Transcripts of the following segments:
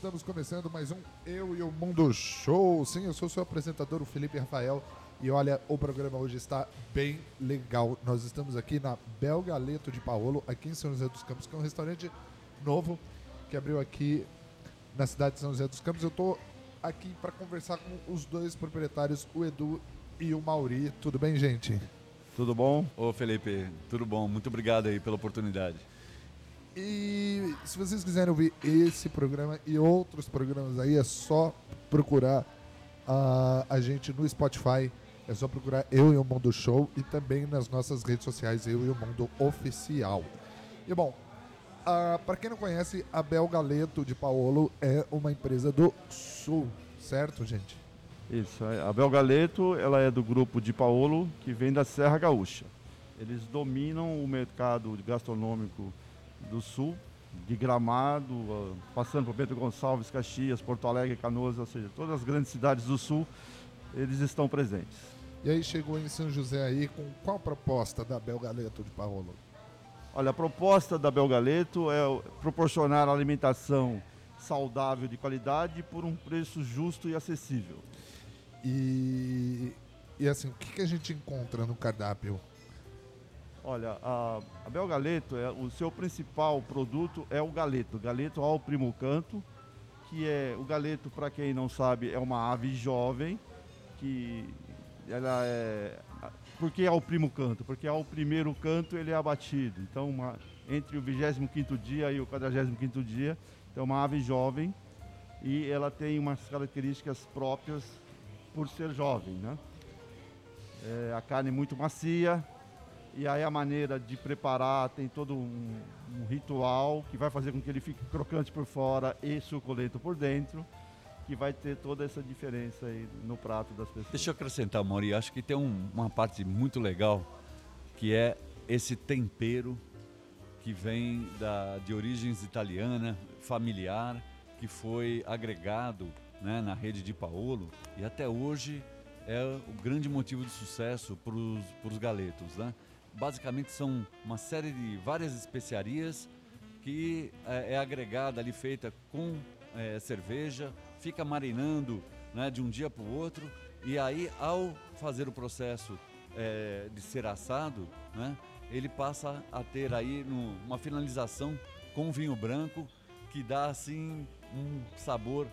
Estamos começando mais um Eu e o Mundo Show. Sim, eu sou seu apresentador, o Felipe Rafael. E olha, o programa hoje está bem legal. Nós estamos aqui na Bel Galeto de Paolo, aqui em São José dos Campos, que é um restaurante novo que abriu aqui na cidade de São José dos Campos. Eu estou aqui para conversar com os dois proprietários, o Edu e o Mauri. Tudo bem, gente? Tudo bom? Ô Felipe, tudo bom. Muito obrigado aí pela oportunidade. E se vocês quiserem ouvir esse programa e outros programas aí, é só procurar uh, a gente no Spotify. É só procurar Eu e o Mundo Show e também nas nossas redes sociais Eu e o Mundo Oficial. E bom, uh, para quem não conhece, a Bel Galeto de Paolo é uma empresa do Sul, certo, gente? Isso, é, a Bel Galeto ela é do grupo de Paolo que vem da Serra Gaúcha. Eles dominam o mercado gastronômico do Sul, de Gramado, passando por Pedro Gonçalves, Caxias, Porto Alegre, Canoas, ou seja, todas as grandes cidades do Sul, eles estão presentes. E aí chegou em São José aí com qual proposta da Belgaleto de Paolo? Olha, a proposta da Belgaleto é proporcionar alimentação saudável de qualidade por um preço justo e acessível. E, e assim, o que, que a gente encontra no cardápio? Olha, a, a Bel Galeto, é, o seu principal produto é o galeto, galeto ao primo canto, que é o galeto, para quem não sabe, é uma ave jovem, que ela é... Por que ao primo canto? Porque ao primeiro canto ele é abatido, então uma, entre o 25º dia e o 45º dia, então é uma ave jovem e ela tem umas características próprias por ser jovem, né? É, a carne muito macia, e aí a maneira de preparar tem todo um, um, ritual que vai fazer com que ele fique crocante por fora e suculento por dentro, que vai ter toda essa diferença aí no prato das pessoas. Deixa eu acrescentar, Mauri, acho que tem um, uma parte muito legal que é esse tempero que vem da, de origens italiana, familiar, que foi agregado né, na rede de Paolo e até hoje é o grande motivo de sucesso para os galetos, né? Basicamente são uma série de várias especiarias que é, é agregada ali, feita com é, cerveja, fica marinando né, de um dia para o outro e aí ao fazer o processo é, de ser assado, né, ele passa a ter aí no, uma finalização com vinho branco que dá assim um sabor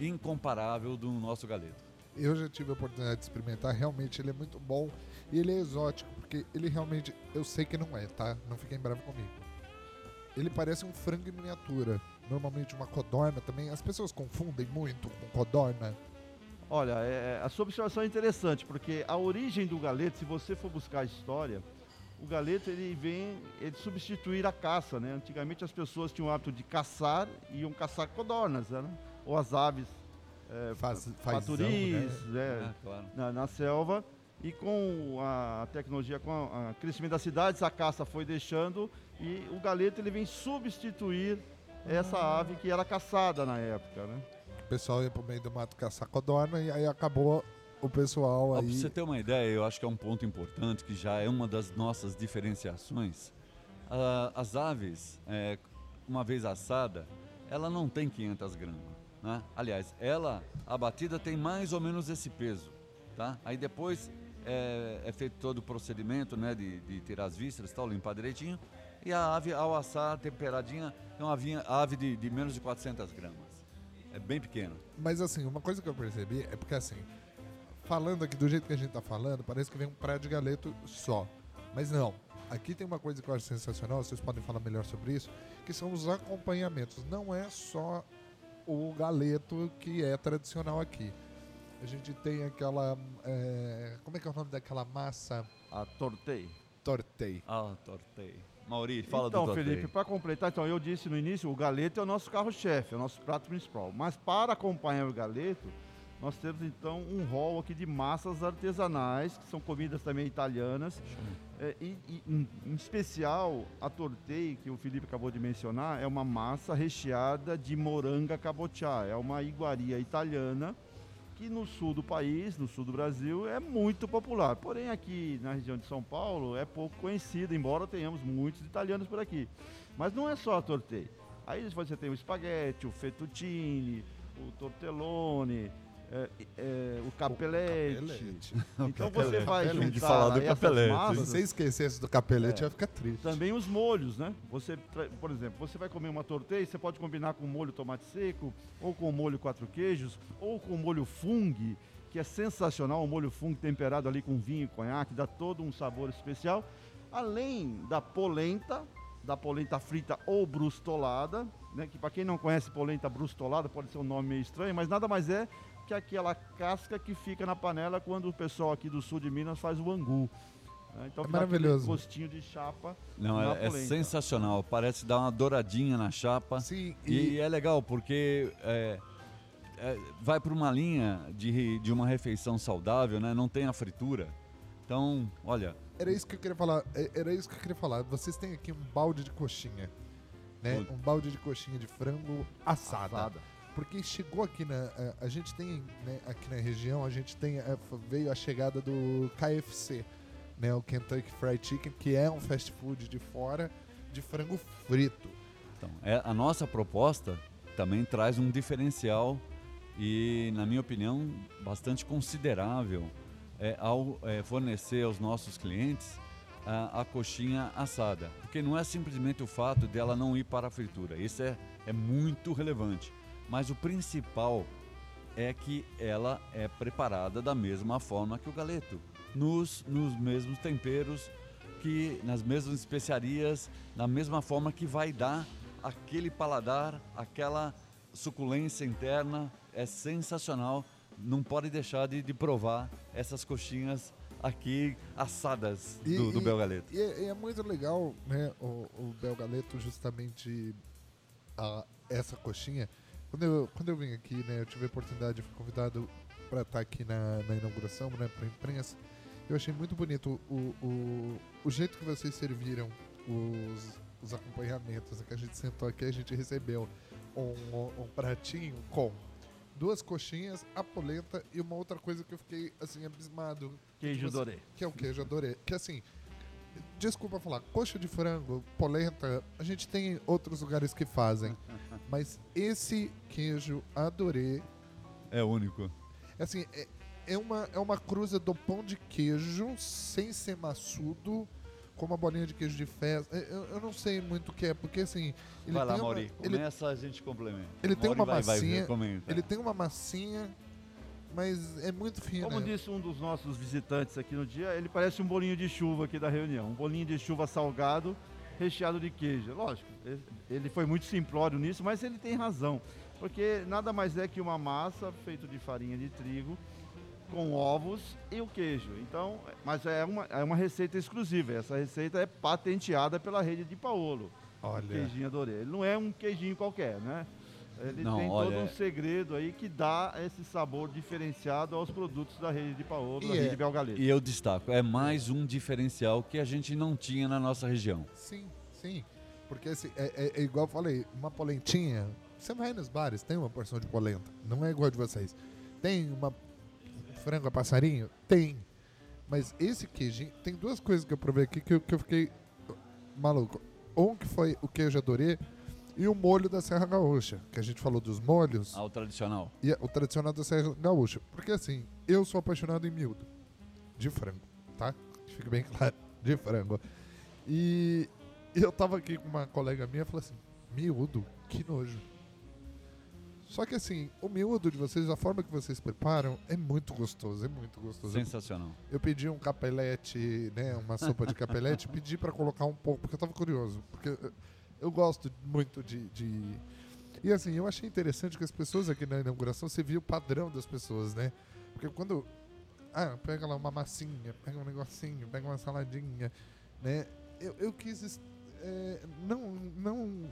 incomparável do nosso galeto. Eu já tive a oportunidade de experimentar, realmente ele é muito bom e ele é exótico, porque ele realmente, eu sei que não é, tá? Não fiquem bravos comigo. Ele parece um frango em miniatura, normalmente uma codorna também. As pessoas confundem muito com codorna. Olha, é, é, a sua observação é interessante, porque a origem do galeto, se você for buscar a história, o galeto ele vem ele substituir a caça, né? Antigamente as pessoas tinham o hábito de caçar e iam caçar codornas, né? ou as aves é, Faz, faturis, né? é, ah, claro. na, na, selva. E com a tecnologia, com o crescimento das cidades, a caça foi deixando e o galeto ele vem substituir essa ah. ave que era caçada na época, né? O pessoal ia para o meio do mato caçar codorna e aí acabou o pessoal aí... Para você ter uma ideia, eu acho que é um ponto importante, que já é uma das nossas diferenciações. Uh, as aves, é, uma vez assada, ela não tem 500 gramas. Né? Aliás, ela, a batida tem mais ou menos esse peso. Tá? Aí depois é, é feito todo o procedimento né, de, de tirar as vísceras, tal, limpar direitinho. E a ave, ao assar, temperadinha, é uma ave de, de menos de 400 gramas. É bem pequena. Mas assim, uma coisa que eu percebi é porque assim, falando aqui do jeito que a gente tá falando, parece que vem um praia de galeto só. Mas não. Aqui tem uma coisa que eu acho sensacional, vocês podem falar melhor sobre isso, que são os acompanhamentos. Não é só o galeto que é tradicional aqui. A gente tem aquela. É, como é que é o nome daquela massa? A tortei. Tortei. Ah, tortei. Maurício, fala então, do tortei. Felipe, para completar, então eu disse no início, o galeto é o nosso carro-chefe, é o nosso prato principal. Mas para acompanhar o galeto, nós temos então um rol aqui de massas artesanais, que são comidas também italianas. É, e, e em, em, especial, a tortei, que o Felipe acabou de mencionar, é uma massa recheada de moranga cabotiá. É uma iguaria italiana que no sul do país, no sul do Brasil, é muito popular. Porém, aqui na região de São Paulo é pouco conhecida, embora tenhamos muitos italianos por aqui. Mas não é só a tortei. Aí você tem o espaguete, o fettuccine, o tortellone, é, é, o capelete. capelete. Então você vai Capelete. juntar De falar do capelete. Se massas, você esquecesse do capelete, É. ia ficar triste. também os molhos, né? Você, por exemplo, você vai comer uma torteia, você pode combinar com molho tomate seco, ou com molho quatro queijos, ou com molho fungo, que é sensacional, o molho fungo temperado ali com vinho e conhaque, dá todo um sabor especial. Além da polenta, da polenta frita ou brustolada, né? Que para quem não conhece polenta brustolada, pode ser um nome meio estranho, mas nada mais é que aquela casca que fica na panela quando o pessoal aqui do sul de Minas faz o angu. né? Então É maravilhoso. gostinho de chapa Não, é, é sensacional. Parece dar uma douradinha na chapa. Sim, E, e, é legal porque é, é, vai para uma linha de, de uma refeição saudável, né? Não tem a fritura. Então, olha, era isso que eu queria falar. é- Era isso que eu queria falar. Vocês têm aqui um balde de coxinha. Né? Um balde de coxinha de frango assada. Assada. Porque chegou aqui na. A, a gente tem, né, aqui na região, a gente tem. f- veio a chegada do KFC, né? O Kentucky Fried Chicken, que é um fast food de fora de frango frito. Então, é, a nossa proposta também traz um diferencial e, na minha opinião, bastante considerável é, ao é, fornecer aos nossos clientes a, a coxinha assada. Porque não é simplesmente o fato dela não ir para a fritura, isso é, é muito relevante. Mas o principal é que ela é preparada da mesma forma que o galeto, nos, nos mesmos temperos, que nas mesmas especiarias, da mesma forma que vai dar aquele paladar, aquela suculência interna, é sensacional. Não pode deixar de, de provar essas coxinhas aqui assadas E- do, do e- Belgaleto. E é, e é muito legal, né, o, o Belgaleto, justamente a, essa coxinha. Quando eu, quando eu vim aqui, né, eu tive a oportunidade, fui convidado para estar aqui na, na inauguração, né, para imprensa. Eu achei muito bonito o, o, o jeito que vocês serviram os, os acompanhamentos. né, Que a gente sentou aqui, a gente recebeu um, um pratinho com duas coxinhas, a polenta e uma outra coisa que eu fiquei assim abismado Queijo Você- dorê. que é o queijo adorei. Que assim, desculpa falar, coxa de frango, polenta, a gente tem outros lugares que fazem. mas esse queijo adorei. É único. Assim, é, é uma, é uma cruza do pão de queijo sem ser maçudo. Com uma bolinha de queijo de festa. É, Eu, eu não sei muito o que é, porque assim. Ele vai lá, tem uma- Mauri. ele, Começa, a gente complementa. ele tem Mauri uma vai, vai massinha, comenta. ele tem uma massinha, mas é muito fina. Como disse um dos nossos visitantes aqui no dia, ele parece um bolinho de chuva aqui da reunião. Um bolinho de chuva salgado, recheado de queijo. Lógico, ele- ele foi muito simplório nisso, mas ele tem razão. Porque nada mais é que uma massa feita de farinha de trigo, com ovos e o queijo. Então, mas é uma, é uma receita exclusiva. Essa receita é patenteada pela rede de Paolo. Olha. Queijinho adorei. Ele não é um queijinho qualquer, né? Ele Não, tem olha, todo um segredo aí que dá esse sabor diferenciado aos produtos da rede de Paolo, da E é- rede Belgaleto. E eu destaco, é mais um diferencial que a gente não tinha na nossa região. Sim, sim. Porque assim, é, é- é igual eu falei, uma polentinha. Você vai nos bares, tem uma porção de polenta. Não é igual a de vocês. Tem uma um frango a passarinho? Tem. Mas esse queijinho. Tem duas coisas que eu provei aqui que eu, que eu fiquei maluco. Um que foi o queijo adorê e o molho da Serra Gaúcha. Que a gente falou dos molhos. Ao tradicional. E o tradicional da Serra Gaúcha. Porque assim, eu sou apaixonado em miúdo. De frango, tá? Fique bem claro. De frango. E eu tava aqui com uma colega minha e falei assim: miúdo, que nojo. Só que assim, o miúdo de vocês, a forma que vocês preparam, é muito gostoso, é muito gostoso. Sensacional. Eu pedi um capelete, né, uma sopa de capelete, pedi pra colocar um pouco, porque eu tava curioso. Porque eu, gosto muito de, de- E assim, eu achei interessante que as pessoas aqui na inauguração, você viu o padrão das pessoas, né? Porque quando. Ah, pega lá uma massinha, pega um negocinho, pega uma saladinha, né? Eu, eu quis. é, não, não.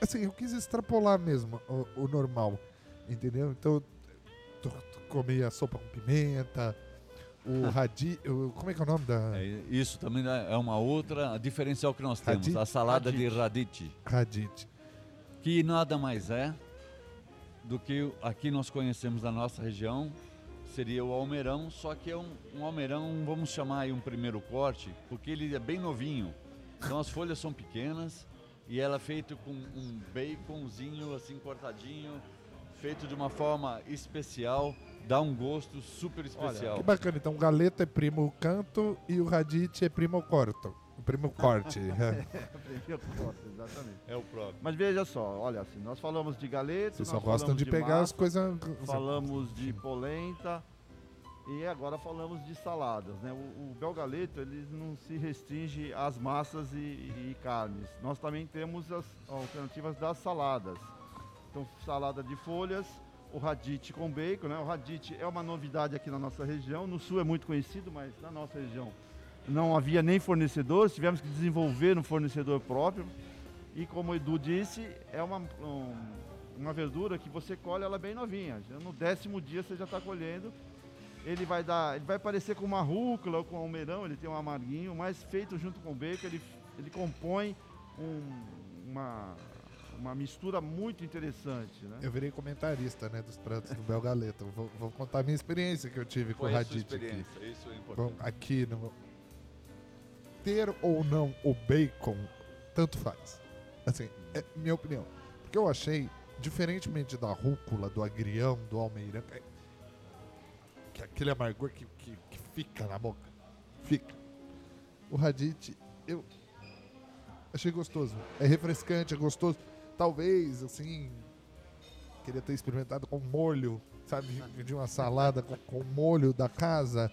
Assim, eu quis extrapolar mesmo o, o normal, entendeu? Então, comia sopa com pimenta, o radi... o- como é que é o nome da... É, isso também é uma outra diferencial que nós temos, Radite? a salada de Radite. radite, que nada mais é do que aqui nós conhecemos na nossa região, seria o almeirão, só que é um, um almeirão, vamos chamar aí um primeiro corte, porque ele é bem novinho. Então as folhas são pequenas, e ela é feita com um baconzinho assim cortadinho, feito de uma forma especial, dá um gosto super especial. Que bacana, então o galeto é primo canto e o radite é primo corto. Primo corte. é. Exatamente. É o próprio. Mas veja só, olha assim, nós falamos de galeto, Vocês só nós gostam falamos de pegar as massa, coisas. Falamos de polenta e agora falamos de saladas. Né? O, o belgaleto ele não se restringe às massas e, e carnes. Nós também temos as alternativas das saladas. Então, salada de folhas, o radite com bacon. Né? O radite é uma novidade aqui na nossa região. No sul é muito conhecido, mas na nossa região não havia nem fornecedor. Tivemos que desenvolver um fornecedor próprio. E como o Edu disse, é uma, um- uma verdura que você colhe ela bem novinha. No décimo dia você já está colhendo. Ele vai dar, ele vai parecer com uma rúcula ou com um almeirão, ele tem um amarguinho, mas feito junto com bacon, ele, ele compõe um- uma, uma mistura muito interessante. Né? Eu virei comentarista né, dos pratos do Belgaleto. Vou, vou contar a minha experiência que eu tive com Qual o é a sua radite aqui. experiência? Isso é Bom, importante. aqui no. Ter ou não o bacon, tanto faz. Assim, é minha opinião. Porque eu achei, diferentemente da rúcula, do agrião, do almeirão, é- que é aquele amargor que, que, que fica na boca. Fica. O radite, eu achei gostoso. É refrescante, é gostoso. Talvez, assim, queria ter experimentado com molho, sabe? De uma salada com, com molho da casa,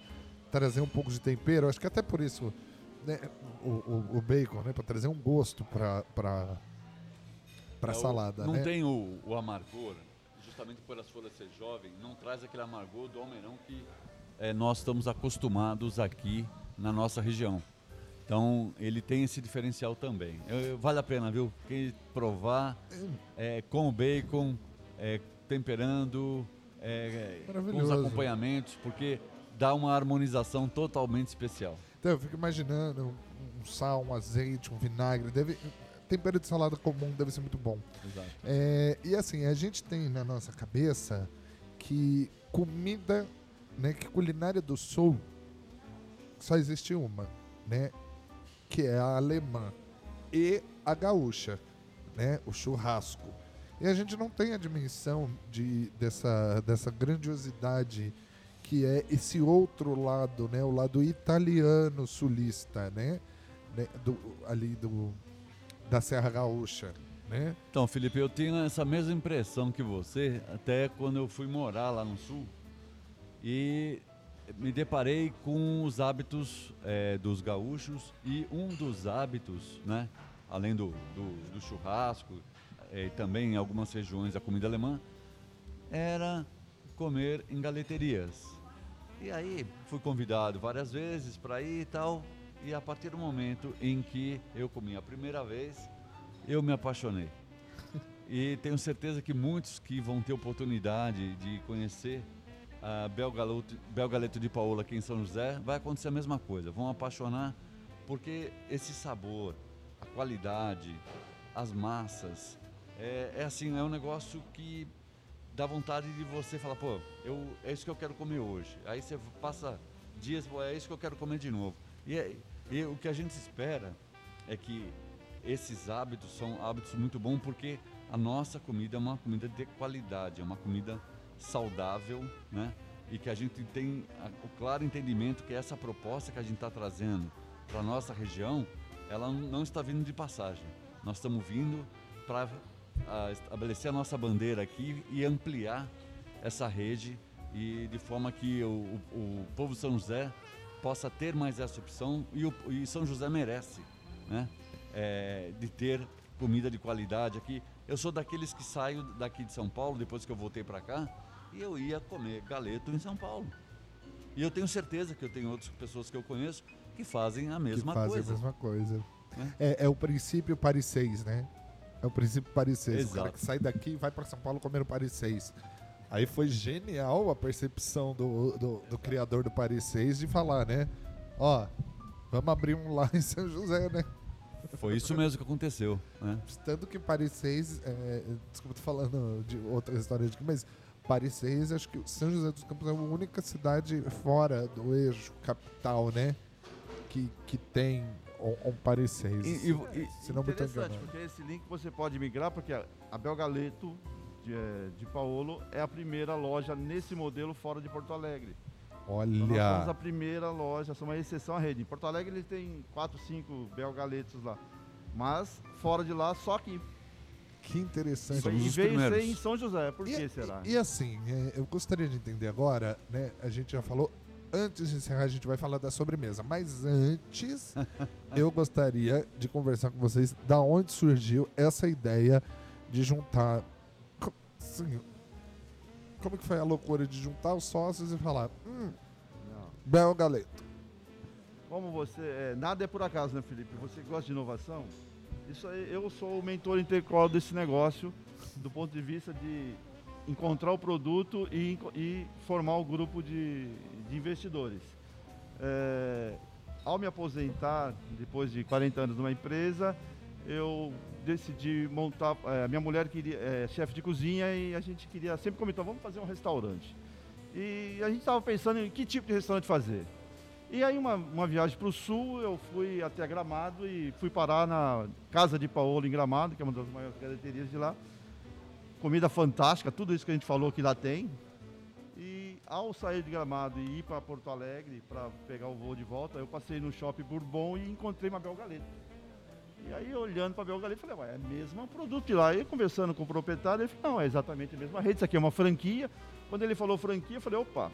trazer um pouco de tempero. Acho que até por isso, né, o, o, o bacon, né? Pra trazer um gosto pra, pra, pra É, o- salada, Não né? tem o, o amargor, justamente por as folhas ser jovem, não traz aquele amargor do almeirão que eh, nós estamos acostumados aqui na nossa região. Então ele tem esse diferencial também. Eu- eu- vale a pena, viu? Quem provar eh, com o bacon, eh, temperando, eh, com os acompanhamentos, porque dá uma harmonização totalmente especial. Então eu fico imaginando um, um sal, um azeite, um vinagre. Deve, tempero de salada comum deve ser muito bom. Exato. É, e assim, a gente tem na nossa cabeça que comida, né, que culinária do sul só existe uma, né, que é a alemã e a gaúcha, né, o churrasco. E a gente não tem a dimensão de, dessa, dessa grandiosidade que é esse outro lado, né, o lado italiano sulista, né, né, do, ali do, da Serra Gaúcha, né? Então, Felipe, eu tenho essa mesma impressão que você, até quando eu fui morar lá no sul e me deparei com os hábitos eh, dos gaúchos e um dos hábitos, né, além do, do, do churrasco eh, e também em algumas regiões a comida alemã, era comer em galeterias. E aí fui convidado várias vezes para ir e tal, e a partir do momento em que eu comi a primeira vez, eu me apaixonei. E tenho certeza que muitos que vão ter oportunidade de conhecer a Belgaleto, de Paola aqui em São José, vai acontecer a mesma coisa. Vão apaixonar porque esse sabor, a qualidade, as massas, é, é assim, é um negócio que dá vontade de você falar, pô, eu, é isso que eu quero comer hoje. Aí você passa dias, pô, é isso que eu quero comer de novo. E, é- e o que a gente espera é que esses hábitos são hábitos muito bons porque a nossa comida é uma comida de qualidade, é uma comida saudável, né? E que a gente tem o claro entendimento que essa proposta que a gente está trazendo para nossa região, ela não está vindo de passagem. Nós estamos vindo para estabelecer a nossa bandeira aqui e ampliar essa rede e de forma que o, o- o povo de São José possa ter mais essa opção e, o, e São José merece, né? É, de ter comida de qualidade aqui. Eu sou daqueles que saio daqui de São Paulo depois que eu voltei para cá e eu ia comer galeto em São Paulo. E eu tenho certeza que eu tenho outras pessoas que eu conheço que fazem a mesma que fazem coisa. a mesma coisa. né? É, é o princípio Paris 6, né? É o princípio Paris 6. O cara que sai daqui e vai para São Paulo comer o Paris 6. Aí foi genial a percepção do, do, do criador do Paris 6 de falar, né? Ó, vamos abrir um lá em São José, né? Foi isso mesmo que aconteceu. Né? Tanto que Paris 6, é, desculpa, tô falando de outra história aqui, mas Paris 6, acho que São José dos Campos é a única cidade fora do eixo capital, né? Que, que tem um, um parecer. E- e- e- se não. Interessante, porque esse link você pode migrar, porque a- Belgaleto de, eh, de Paolo é a primeira loja nesse modelo fora de Porto Alegre. Então nós somos a Olha, primeira loja, somos uma exceção à rede. Em Porto Alegre ele tem 4, 5 Belgaletos lá. Mas fora de lá, só aqui. que interessante. Somos e veio ser em São José. Por E, que será? e- e assim, é, eu gostaria de entender agora, né? A gente já falou, antes de encerrar, a gente vai falar da sobremesa. Mas antes, eu gostaria de conversar com vocês da onde surgiu essa ideia de juntar. Assim, como que foi a loucura de juntar os sócios e falar, hum, Não. Bel Galeto. Como você. é, nada é por acaso, né, Felipe? Você que gosta de inovação, isso aí, eu sou o mentor intelectual desse negócio, do ponto de vista de encontrar o produto e, e formar o grupo de, de investidores. É, ao me aposentar, depois de 40 anos numa empresa, eu decidi montar. é, minha mulher queria, é chefe de cozinha e a gente queria sempre comentar, vamos fazer um restaurante. E a gente estava pensando em que tipo de restaurante fazer. E aí uma, uma viagem para o sul, eu fui até Gramado e fui parar na Casa de Paolo em Gramado, que é uma das maiores características de lá. Comida fantástica, tudo isso que a gente falou que lá tem. E ao sair de Gramado e ir para Porto Alegre para pegar o voo de volta, eu passei no Shopping Bourbon e encontrei uma Belgaleta. E aí olhando para a Belgaleta, falei, ué, é o mesmo produto de lá. E conversando com o proprietário, ele falou, não, é exatamente a mesma rede, isso aqui é uma franquia. Quando ele falou franquia, eu falei, opa,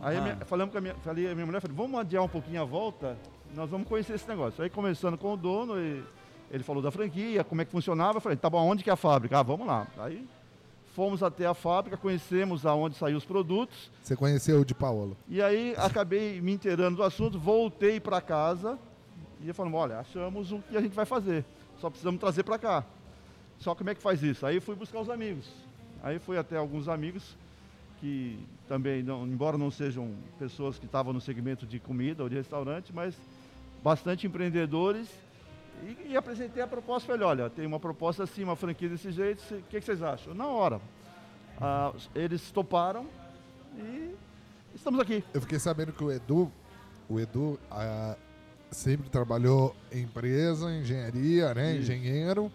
Aí a minha, Ah. falamos com a minha, falei, a minha mulher, falei, vamos adiar um pouquinho a volta, nós vamos conhecer esse negócio. Aí começando com o dono, e ele falou da franquia, como é que funcionava, eu falei, tá bom, onde que é a fábrica? Ah, vamos lá. Aí fomos até a fábrica, conhecemos aonde saíam os produtos, Você conheceu o de Paolo? e aí acabei me inteirando do assunto, voltei para casa e falando, olha, achamos o que a gente vai fazer, só precisamos trazer para cá. Só como é que faz isso? Aí fui buscar os amigos. Aí fui até alguns amigos que também, não, embora não sejam pessoas que estavam no segmento de comida ou de restaurante, mas bastante empreendedores. E, e apresentei a proposta, falei, olha, tem uma proposta assim, uma franquia desse jeito, o que, que vocês acham? Na hora. Ah, eles toparam e estamos aqui. Eu fiquei sabendo que o Edu, o Edu sempre trabalhou em empresa, engenharia, né? Engenheiro,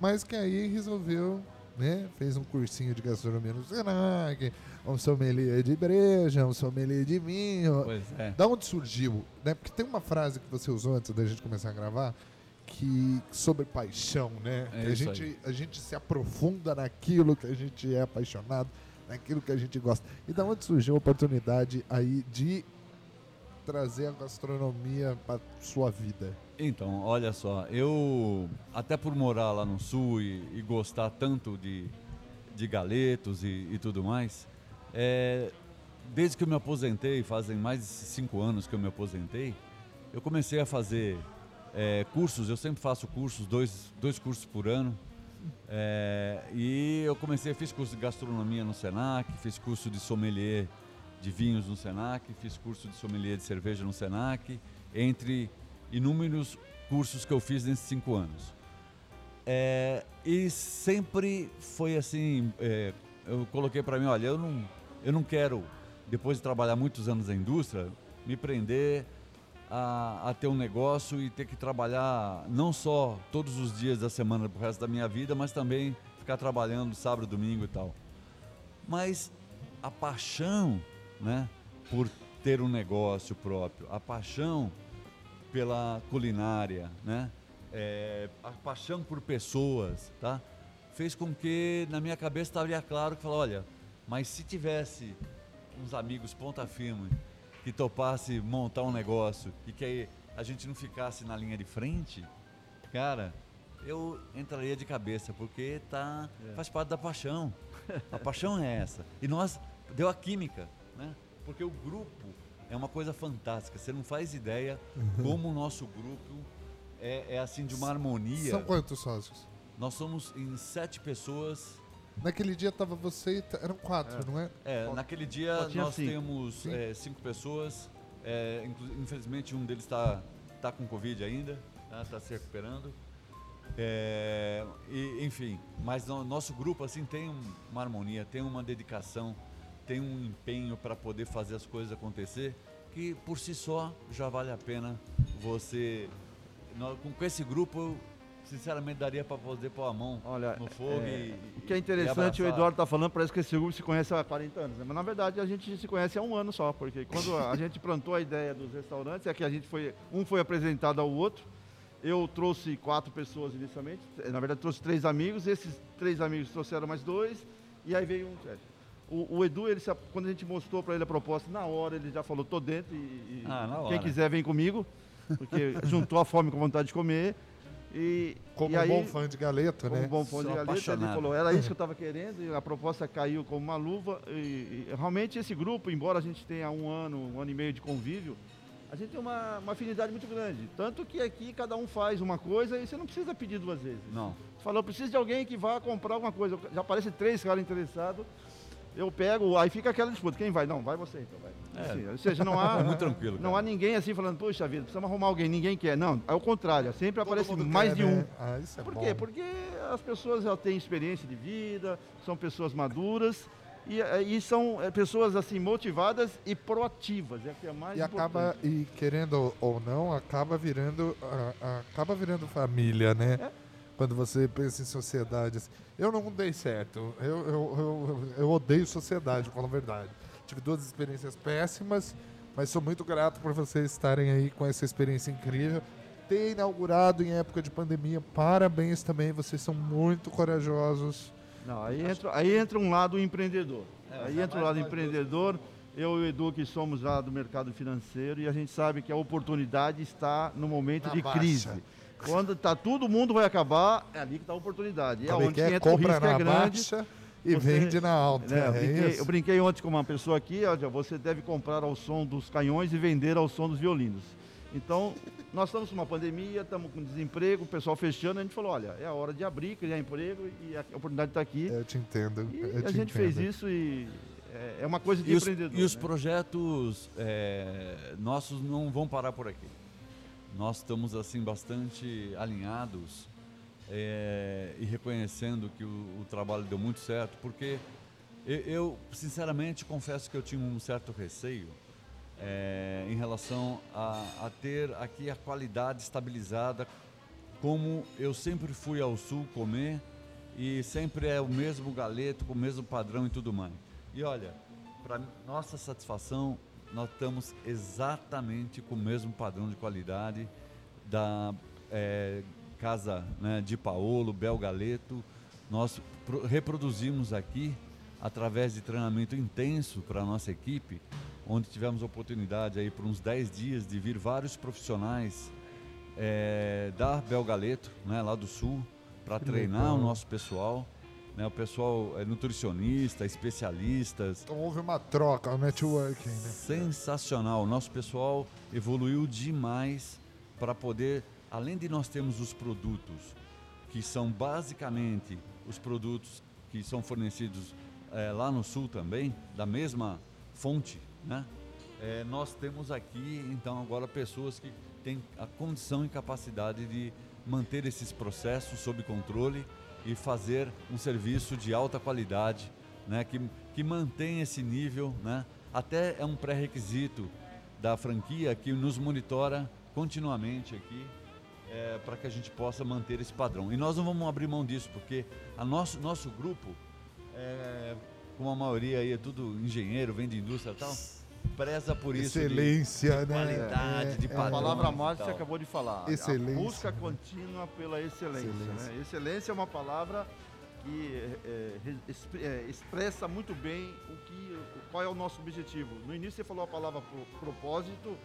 mas que aí resolveu, né? Fez um cursinho de gastronomia no Senac, um sommelier de breja, um sommelier de vinho. Pois é. Da onde surgiu? Né? Porque tem uma frase que você usou antes da gente começar a gravar que sobre paixão, né? É a gente a gente se aprofunda naquilo que a gente é apaixonado, naquilo que a gente gosta. E da onde surgiu a oportunidade aí de trazer a gastronomia para sua vida? Então, olha só, eu, até por morar lá no sul e, e gostar tanto de, de galetos e, e tudo mais, é, desde que eu me aposentei, fazem mais de cinco anos que eu me aposentei, eu comecei a fazer é, cursos, eu sempre faço cursos, dois, dois cursos por ano, é, e eu comecei, fiz curso de gastronomia no Senac, fiz curso de sommelier de vinhos no Senac, fiz curso de sommelier de cerveja no Senac, entre inúmeros cursos que eu fiz nesses cinco anos. É, e sempre foi assim, é, eu coloquei para mim, olha, eu não, eu não quero, depois de trabalhar muitos anos na indústria, me prender a, a ter um negócio e ter que trabalhar não só todos os dias da semana pro resto da minha vida, mas também ficar trabalhando sábado, domingo e tal. Mas a paixão, né, por ter um negócio próprio, a paixão pela culinária, né, é, a paixão por pessoas, tá, fez com que na minha cabeça estaria claro que falou, olha, mas se tivesse uns amigos ponta firme que topasse montar um negócio e que a gente não ficasse na linha de frente, cara, eu entraria de cabeça, porque tá, É. faz parte da paixão. A paixão é essa. E nós, deu a química, né? Porque o grupo é uma coisa fantástica. Você não faz ideia como o nosso grupo é, é assim de uma harmonia. São quantos sócios? Nós somos em sete pessoas. Naquele dia tava você e eram quatro, não é? É, Só- naquele dia nós cinco. temos Cinco. é, cinco pessoas. É, infelizmente um deles está tá com Covid ainda, está se recuperando. É, e, enfim, mas no, nosso grupo assim tem um- uma harmonia, tem uma dedicação, tem um empenho para poder fazer as coisas acontecer que por si só já vale a pena você. com, esse grupo, eu, sinceramente, daria para poder pôr a mão Olha, no fogo é, e. o que é interessante, o. Eduardo tá falando, parece que esse grupo se conhece há 40 anos, né? mas na verdade a gente se conhece há um ano só, porque quando a gente plantou a ideia dos restaurantes, é que a gente foi, um foi apresentado ao outro, eu trouxe quatro pessoas inicialmente, na verdade trouxe três amigos, esses três amigos trouxeram mais dois, e aí veio um... O, o Edu, ele quando a gente mostrou para ele a proposta, na hora ele já falou, tô dentro e, e Ah, na quem hora. quiser vem comigo, porque juntou a fome com a vontade de comer, e, Como e um aí, bom fã de galeto, como né? bom pão de Sou galeta, ele falou, era isso que eu estava querendo, e a proposta caiu como uma luva. E, e realmente esse grupo, embora a gente tenha um ano, um ano e meio de convívio, a gente tem uma, uma afinidade muito grande. Tanto que aqui cada um faz uma coisa e você não precisa pedir duas vezes. Não. Você falou, preciso de alguém que vá comprar alguma coisa. Já aparece três caras interessados. Eu pego, aí fica aquela disputa. Quem vai? Não, vai você então. Vai. É. Assim, ou seja, não há, muito tranquilo. não há ninguém assim falando, puxa vida, precisamos arrumar alguém, ninguém quer. Não, é o contrário, sempre Todo aparece mais quer, de um. né? Ah, isso é Por bom. quê? Porque as pessoas já têm experiência de vida, são pessoas maduras e, e são eh, pessoas assim motivadas e proativas, é que é mais E acaba, importante. e querendo ou não, acaba virando, a- a- acaba virando família, né? É. Quando você pensa em sociedade. assim. Eu não dei certo. Eu, eu, eu, eu odeio sociedade, falo a verdade. Tive duas experiências péssimas, mas sou muito grato por vocês estarem aí com essa experiência incrível. Ter inaugurado em época de pandemia, parabéns também, vocês são muito corajosos. Não, aí entra, aí entra um lado empreendedor. É, aí entra o lado empreendedor. Eu e o Edu que somos lá do mercado financeiro e a gente sabe que a oportunidade está no momento Na de baixa. crise. Quando tá todo mundo vai acabar, é ali que está a oportunidade. E é onde que que é? entra o Compra risco é na grande. baixa e Você- vende na alta. né, eu, é brinquei, isso? eu brinquei ontem com uma pessoa aqui, olha, você deve comprar ao som dos canhões e vender ao som dos violinos. Então, nós estamos numa pandemia, estamos com desemprego, o pessoal fechando, a gente falou, olha, é a hora de abrir, criar emprego e a oportunidade está aqui. Eu te entendo. E eu a te gente entendo. fez isso e é, é uma coisa de E os, empreendedor. e os né? projetos é, nossos não vão parar por aqui. Nós estamos assim bastante alinhados é, e reconhecendo que o, o trabalho deu muito certo, porque eu, eu, sinceramente confesso que eu tinha um certo receio é, em relação a, a ter aqui a qualidade estabilizada, como eu sempre fui ao sul comer e sempre é o mesmo galeto, com o mesmo padrão e tudo mais. E olha, para nossa satisfação, nós estamos exatamente com o mesmo padrão de qualidade da eh, casa né, de Paolo, Bel Galeto. Nós pro- reproduzimos aqui, através de treinamento intenso para a nossa equipe, onde tivemos oportunidade aí por uns 10 dias de vir vários profissionais eh, da Bel Galeto, né, lá do sul, para treinar o nosso pessoal. Né, o pessoal é nutricionista, especialistas, Então houve uma troca, um networking, né? Sensacional. Nosso pessoal evoluiu demais para poder, além de nós termos os produtos, que são basicamente os produtos que são fornecidos eh, lá no sul também, da mesma fonte, né? Eh, nós temos aqui, então, agora pessoas que têm a condição e capacidade de manter esses processos sob controle e fazer um serviço de alta qualidade, né? Que, que mantém esse nível, né? Até é um pré-requisito da franquia que nos monitora continuamente aqui para que a gente possa manter esse padrão. E nós não vamos abrir mão disso, porque a nosso, nosso grupo, é, como a maioria aí é tudo engenheiro, vem de indústria e tal, preza por isso. de- Excelência, de né? qualidade, de É, A padrão. palavra e mágica você acabou de falar. Excelência, A busca né? contínua pela excelência. Excelência. né? Excelência é uma palavra que é, é, é, expressa muito bem o que, qual é o nosso objetivo. No início você falou a palavra pro- propósito,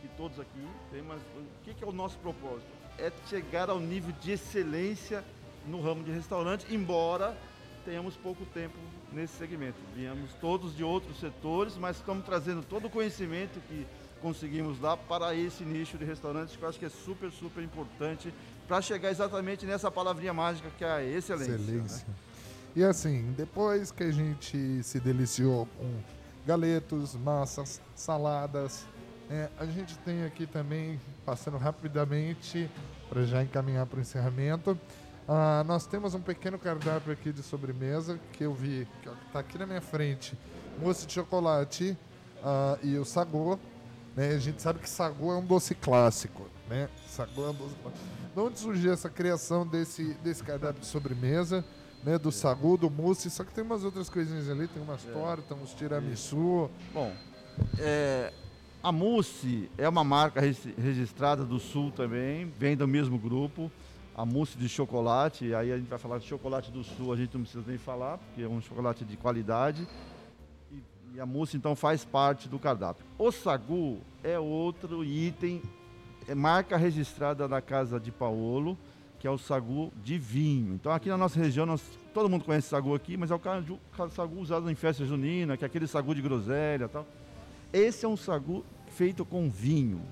que todos aqui têm, mas o que, que é o nosso propósito? É chegar ao nível de excelência no ramo de restaurante, embora tenhamos pouco tempo nesse segmento. Viemos todos de outros setores, mas estamos trazendo todo o conhecimento que conseguimos lá para esse nicho de restaurantes, que eu acho que é super, super importante para chegar exatamente nessa palavrinha mágica que é a excelência. né? Excelência. E assim, depois que a gente se deliciou com galetos, massas, saladas, é, a gente tem aqui também, passando rapidamente, para já encaminhar para o encerramento, ah, nós temos um pequeno cardápio aqui de sobremesa que eu vi, que está aqui na minha frente, mousse de chocolate ah, e o sagô. Né? A gente sabe que sagu é um doce clássico, né? Sagu é um doce clássico. De onde surgiu essa criação desse, desse cardápio de sobremesa, né? Do sagu, do mousse, só que tem umas outras coisinhas ali, tem umas É. tortas, uns tiramisu. Bom, é, a Mousse é uma marca regi- registrada do Sul também, vem do mesmo grupo. A mousse de chocolate, aí a gente vai falar de chocolate do Sul, a gente não precisa nem falar, porque é um chocolate de qualidade. E, e a mousse então faz parte do cardápio. O sagu é outro item, é marca registrada da casa de Paolo, que é o sagu de vinho. Então aqui na nossa região, nós, todo mundo conhece sagu aqui, mas é o sagu usado em festa junina, que é aquele sagu de groselha tal. Esse é um sagu feito com vinho.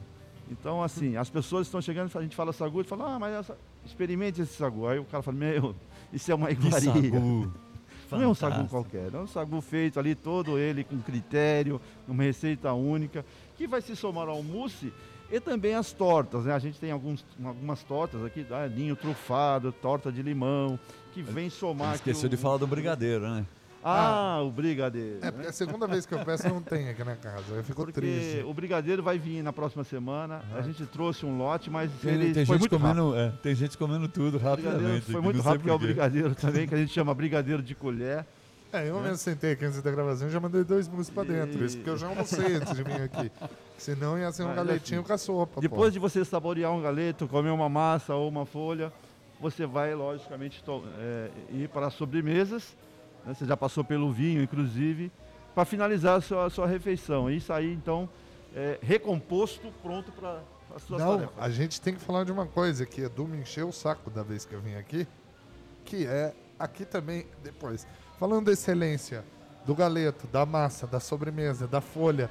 Então, assim, as pessoas estão chegando, a gente fala sagu, e fala, ah, mas essa- experimente esse sagu. Aí o cara fala, meu, isso é uma iguaria. sagu. Não é um sagu qualquer, é um sagu feito ali, todo ele com critério, uma receita única, que vai se somar ao mousse e também as tortas, né? A gente tem alguns, algumas tortas aqui, ah, ninho trufado, torta de limão, que vem somar... aqui Esqueceu o- de falar do brigadeiro, né? Ah, o brigadeiro. É, né? porque é a segunda vez que eu peço não tem aqui na casa. Eu fico Porque triste. o brigadeiro vai vir na próxima semana. A gente trouxe um lote, mas Tem, ele tem foi gente muito rápido. comendo, é, tem gente comendo tudo rapidamente. foi muito rápido, que é o brigadeiro também, que a gente chama brigadeiro de colher. É, eu mesmo sentei aqui antes da gravação e já mandei dois mousses pra dentro. E- Isso porque eu já almocei antes de vir aqui. Senão ia ser um Mas, galetinho assim, com a sopa. Depois de você saborear um galeto, comer uma massa ou uma folha, você vai, logicamente, é, ir para as sobremesas. Né? Você já passou pelo vinho, inclusive, para finalizar a sua, a sua refeição. E sair, então, é, recomposto, pronto para as suas Não, tarefas. a gente tem que falar de uma coisa que Edu me encheu o saco da vez que eu vim aqui, que é aqui também, depois, falando da excelência do galeto, da massa, da sobremesa, da folha,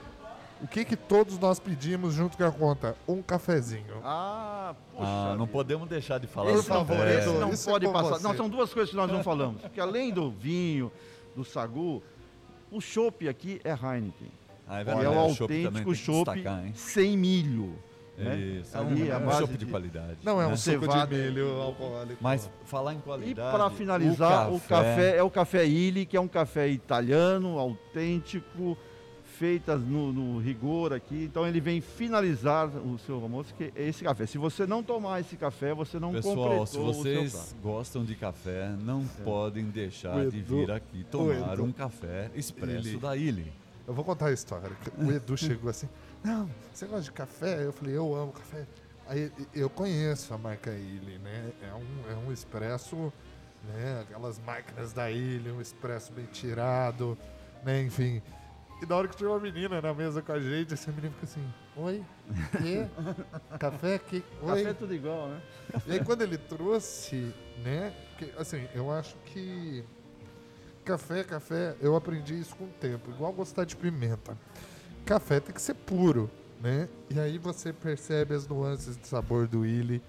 o que que todos nós pedimos junto com a conta? Um cafezinho. Ah, poxa. Ah, não podemos deixar de falar Por não, favor, café. esse não Isso é pode com passar. você. Não, são duas coisas que nós não falamos. Porque além do vinho, do sagu, o chopp aqui é Heineken. Ah, é E verdade. é o autêntico chopp sem milho. né? Isso, é Ali um, é um chopp de, de- qualidade. Não, é né? um suco Cevada. de milho alcoólico. Mas falar em E qualidade. para finalizar, o café... é o café Illy, que é um café italiano, autêntico, feitas no, no rigor aqui. Então ele vem finalizar o seu almoço, que é esse café. Se você não tomar esse café, você não Pessoal, completou se vocês gostam de café, não podem deixar O de Edu- vir aqui tomar Edu- um café expresso Illy. da Illy. Eu vou contar a história. O Edu chegou assim, não, você gosta de café? Eu falei, eu amo café. Aí eu conheço a marca Illy, né? É um, é um expresso, né? Aquelas máquinas da Illy, um expresso bem tirado, né? Enfim. E na hora que tinha uma menina na mesa com a gente, essa menina fica assim, oi, quê? Café? Que? Oi? Café é tudo igual, né? E aí quando ele trouxe, né? Que, assim, eu acho que café, café, eu aprendi isso com o tempo, igual gostar de pimenta. Café tem que ser puro, né? E aí você percebe as nuances de sabor do Illy,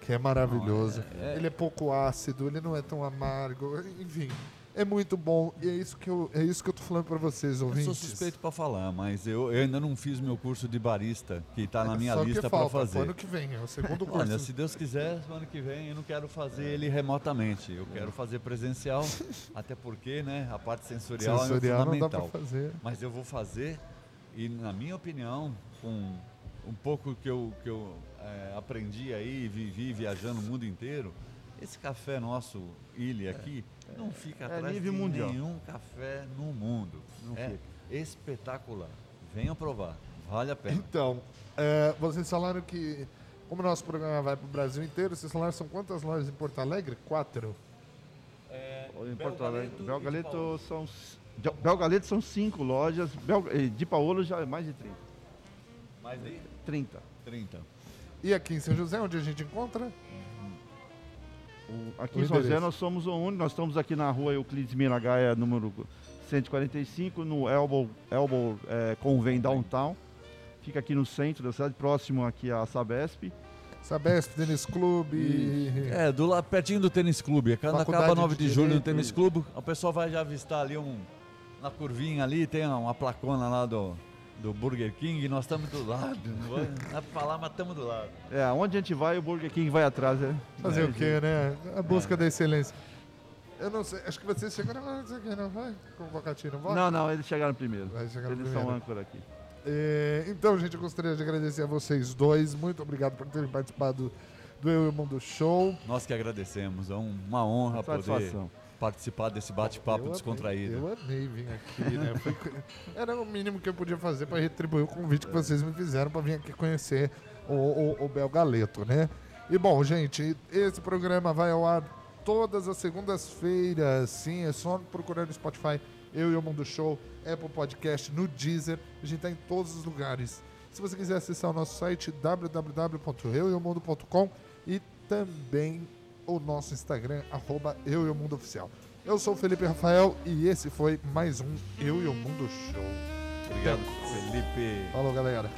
que é maravilhoso. é- é- Ele é pouco ácido, ele não é tão amargo, enfim. É muito bom e é isso que eu, é isso que eu tô falando para vocês, Eu ouvintes. sou suspeito para falar, mas eu, eu ainda não fiz meu curso de barista, que está na É minha lista para fazer. ano que vem, é o segundo curso. Olha, se Deus quiser, ano que vem eu não quero fazer ele remotamente. Eu quero fazer presencial, até porque, né, a parte sensorial, Sensorial é não dá fundamental. fazer. Mas eu vou fazer e, na minha opinião, com um pouco que eu, que eu eh, aprendi aí, vivi viajando o mundo inteiro, esse café nosso, Ilha aqui, não fica É atrás nível de mundial. nenhum café no mundo. Não é fica. espetacular. Venham provar, vale a pena. Então, é, vocês falaram que, como o nosso programa vai para o Brasil inteiro, vocês falaram são quantas lojas em Porto Alegre? Quatro. Em Porto Alegre. Belgaleto são, de- Belgaleto são cinco lojas, de Paolo já é mais de 30. Mais de 30. 30. E aqui em São José, onde a gente encontra? O- aqui O em São José nós somos o único, nós estamos aqui na rua Euclides Miragaia, número 145, no Elbow, Elbow eh, Convém Downtown. Fica aqui no centro da cidade, próximo aqui à Sabesp. Sabesp, Tênis Clube. É, do lá pertinho do tênis clube. Quando Faculdade acaba 9 de de julho no tênis clube, o pessoal vai já avistar ali um. Na curvinha ali, tem uma placona lá do, do Burger King e nós estamos do lado. Não dá pra falar, mas estamos do lado. É, onde a gente vai, o Burger King vai atrás. É, Fazer é, o quê, né? A busca da excelência. Eu não sei, acho que vocês chegaram lá, não vai? Com o Bocati, não vai? Não, não, eles chegaram primeiro. Vai chegar Eles primeiro. são âncora aqui. É, então, gente, eu gostaria de agradecer a vocês dois. Muito obrigado por terem participado do Eu e o Mundo Show. Nós que agradecemos. É um- uma honra poder Satisfação. Participar desse bate-papo descontraído. Eu amei vir aqui, né? Foi era o mínimo que eu podia fazer para retribuir o convite que vocês me fizeram para vir aqui conhecer o, o, o Bel Galeto, né? E bom, gente, esse programa vai ao ar todas as segundas-feiras. Sim, é só procurar no Spotify Eu e o Mundo Show, Apple Podcast, no Deezer. A gente tá em todos os lugares. Se você quiser acessar o nosso site www.eueomundo.com e também o nosso Instagram, arroba Eu e o Mundo Oficial. Eu sou o Felipe Rafael e esse foi mais um Eu e o Mundo Show. Obrigado, Felipe. Falou, galera.